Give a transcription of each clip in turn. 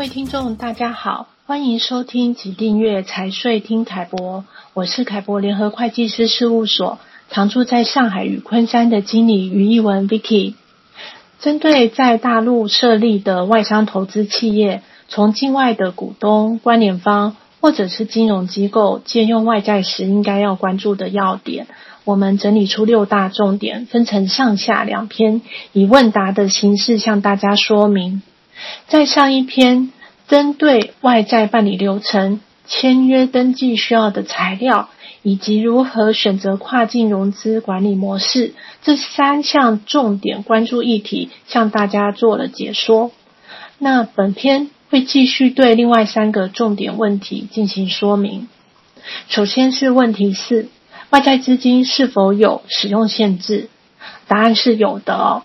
各位听众，大家好，欢迎收听及订阅财税听凯博，我是凯博联合会计师事务所常驻在上海与昆山的经理于一文 Vicky。针对在大陆设立的外商投资企业，从境外的股东、关联方或者是金融机构借用外债时，应该要关注的要点，我们整理出六大重点，分成上下两篇，以问答的形式向大家说明。在上一篇，针对外债办理流程、签约登记需要的材料，以及如何选择跨境融资管理模式这三项重点关注议题，向大家做了解说。那本篇会继续对另外三个重点问题进行说明。首先是问题四：外债资金是否有使用限制？答案是有的哦。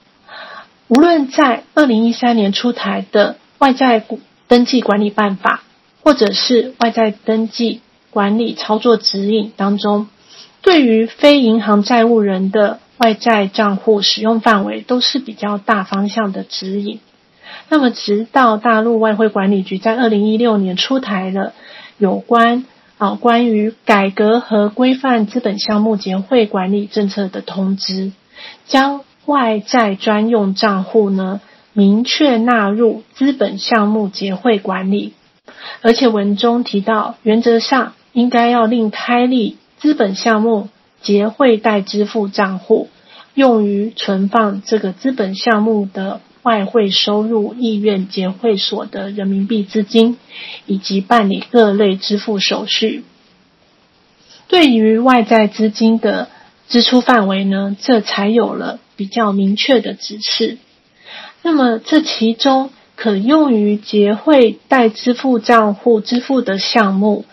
无论在二零一三年出台的外债股登记管理办法，或者是外债登记管理操作指引当中，对于非银行债务人的外债账户使用范围都是比较大方向的指引。那么，直到大陆外汇管理局在二零一六年出台了有关啊关于改革和规范资本项目结汇管理政策的通知，将外债专用账户呢，明确纳入资本项目结汇管理，而且文中提到，原则上应该要另开立资本项目结汇待支付账户，用于存放这个资本项目的外汇收入意愿结汇所得人民币资金，以及办理各类支付手续。对于外在资金的支出范围呢，这才有了比较明确的指示。那么，这其中可用于结汇待支付账户支付的项目，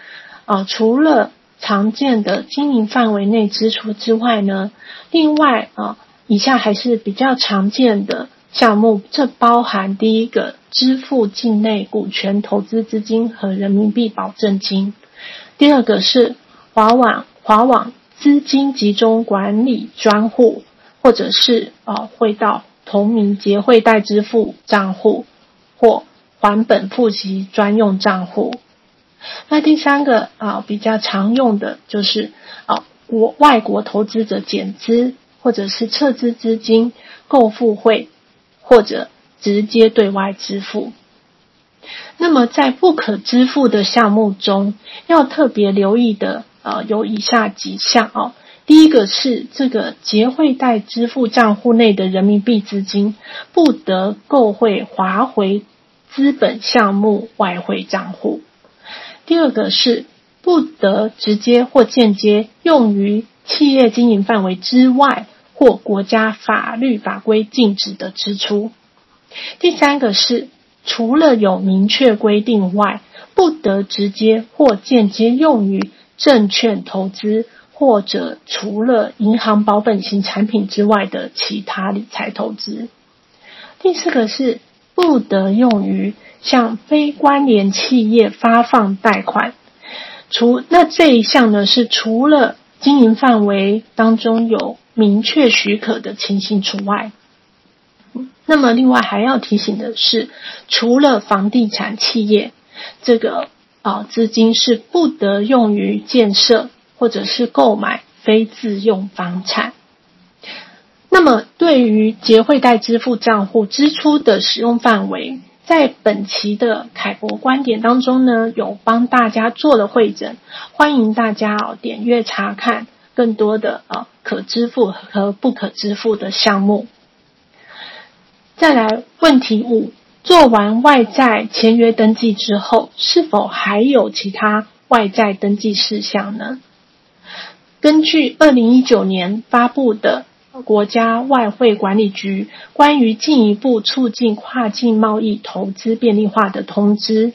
啊，除了常见的经营范围内支出之外呢，另外啊，以下还是比较常见的项目，这包含第一个支付境内股权投资资金和人民币保证金，第二个是华网华网。资金集中管理专户，或者是啊汇到同名结汇待支付账户或还本付息专用账户。那第三个啊比较常用的就是啊国外国投资者减资或者是撤资资金购付汇或者直接对外支付。那么在不可支付的项目中，要特别留意的。啊，有以下几项哦。第一个是这个结汇待支付账户内的人民币资金不得购汇划回资本项目外汇账户。第二个是不得直接或间接用于企业经营范围之外或国家法律法规禁止的支出。第三个是除了有明确规定外，不得直接或间接用于。证券投资或者除了银行保本型产品之外的其他理财投资。第四个是不得用于向非关联企业发放贷款。除那这一项呢，是除了经营范围当中有明确许可的情形除外。那么另外还要提醒的是，除了房地产企业这个。啊，资金是不得用于建设或者是购买非自用房产。那么，对于结汇待支付账户支出的使用范围，在本期的凯博观点当中呢，有帮大家做了汇整，欢迎大家哦点阅查看更多的啊可支付和不可支付的项目。再来问题五。做完外债签约登记之后，是否还有其他外债登记事项呢？根据二零一九年发布的国家外汇管理局关于进一步促进跨境贸易投资便利化的通知，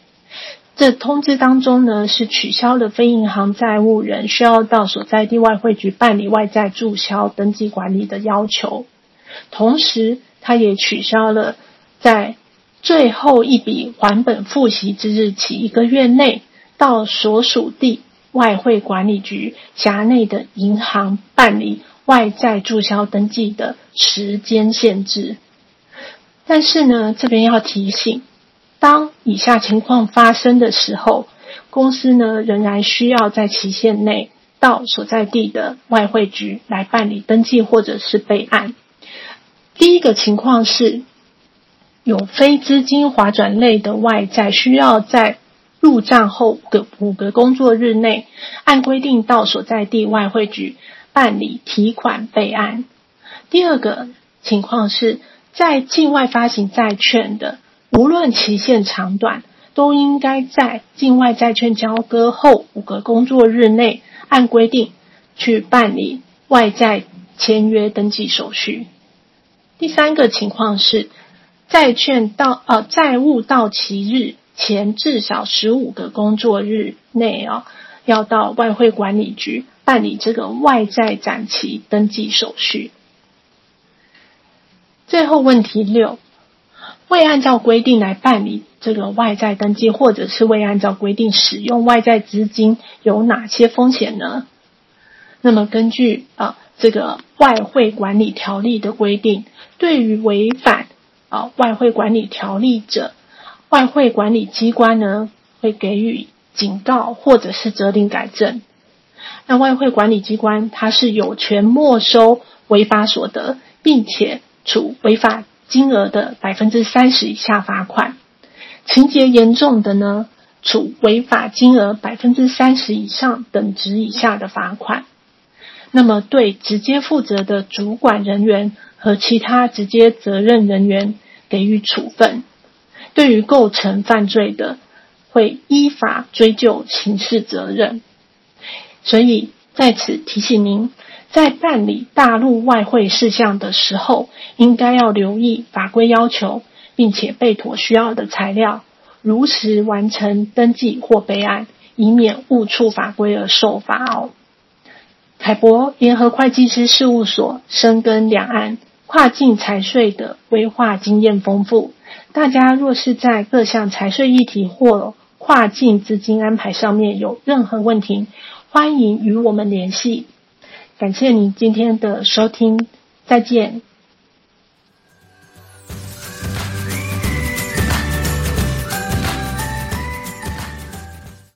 这通知当中呢，是取消了非银行债务人需要到所在地外汇局办理外债注销登记管理的要求，同时，它也取消了在最后一笔还本付息之日起一个月内，到所属地外汇管理局辖内的银行办理外债注销登记的时间限制。但是呢，这边要提醒，当以下情况发生的时候，公司呢仍然需要在期限内到所在地的外汇局来办理登记或者是备案。第一个情况是，有非资金划转类的外债需要在入账后五五个工作日内，按规定到所在地外汇局办理提款备案。第二个情况是在境外发行债券的，无论期限长短，都应该在境外债券交割后五个工作日内，按规定去办理外债签约登记手续。第三个情况是，债券到呃债务到期日前至少十五个工作日内哦，要到外汇管理局办理这个外债展期登记手续。最后问题六，未按照规定来办理这个外债登记，或者是未按照规定使用外债资金，有哪些风险呢？那么根据啊这个外汇管理条例的规定，对于违反啊外汇管理条例者，外汇管理机关呢会给予警告或者是责令改正。那外汇管理机关它是有权没收违法所得，并且。处违法金额的百分之三十以下罚款，情节严重的呢，处违法金额百分之三十以上等值以下的罚款。那么，对直接负责的主管人员和其他直接责任人员给予处分。对于构成犯罪的，会依法追究刑事责任。所以在此提醒您。在办理大陆外汇事项的时候，应该要留意法规要求，并且备妥需要的材料，如实完成登记或备案，以免误触法规而受罚哦。凯博联合会计师事务所深耕两岸跨境财税的规划经验丰富，大家若是在各项财税议题或跨境资金安排上面有任何问题，欢迎与我们联系。感谢您今天的收听，再见。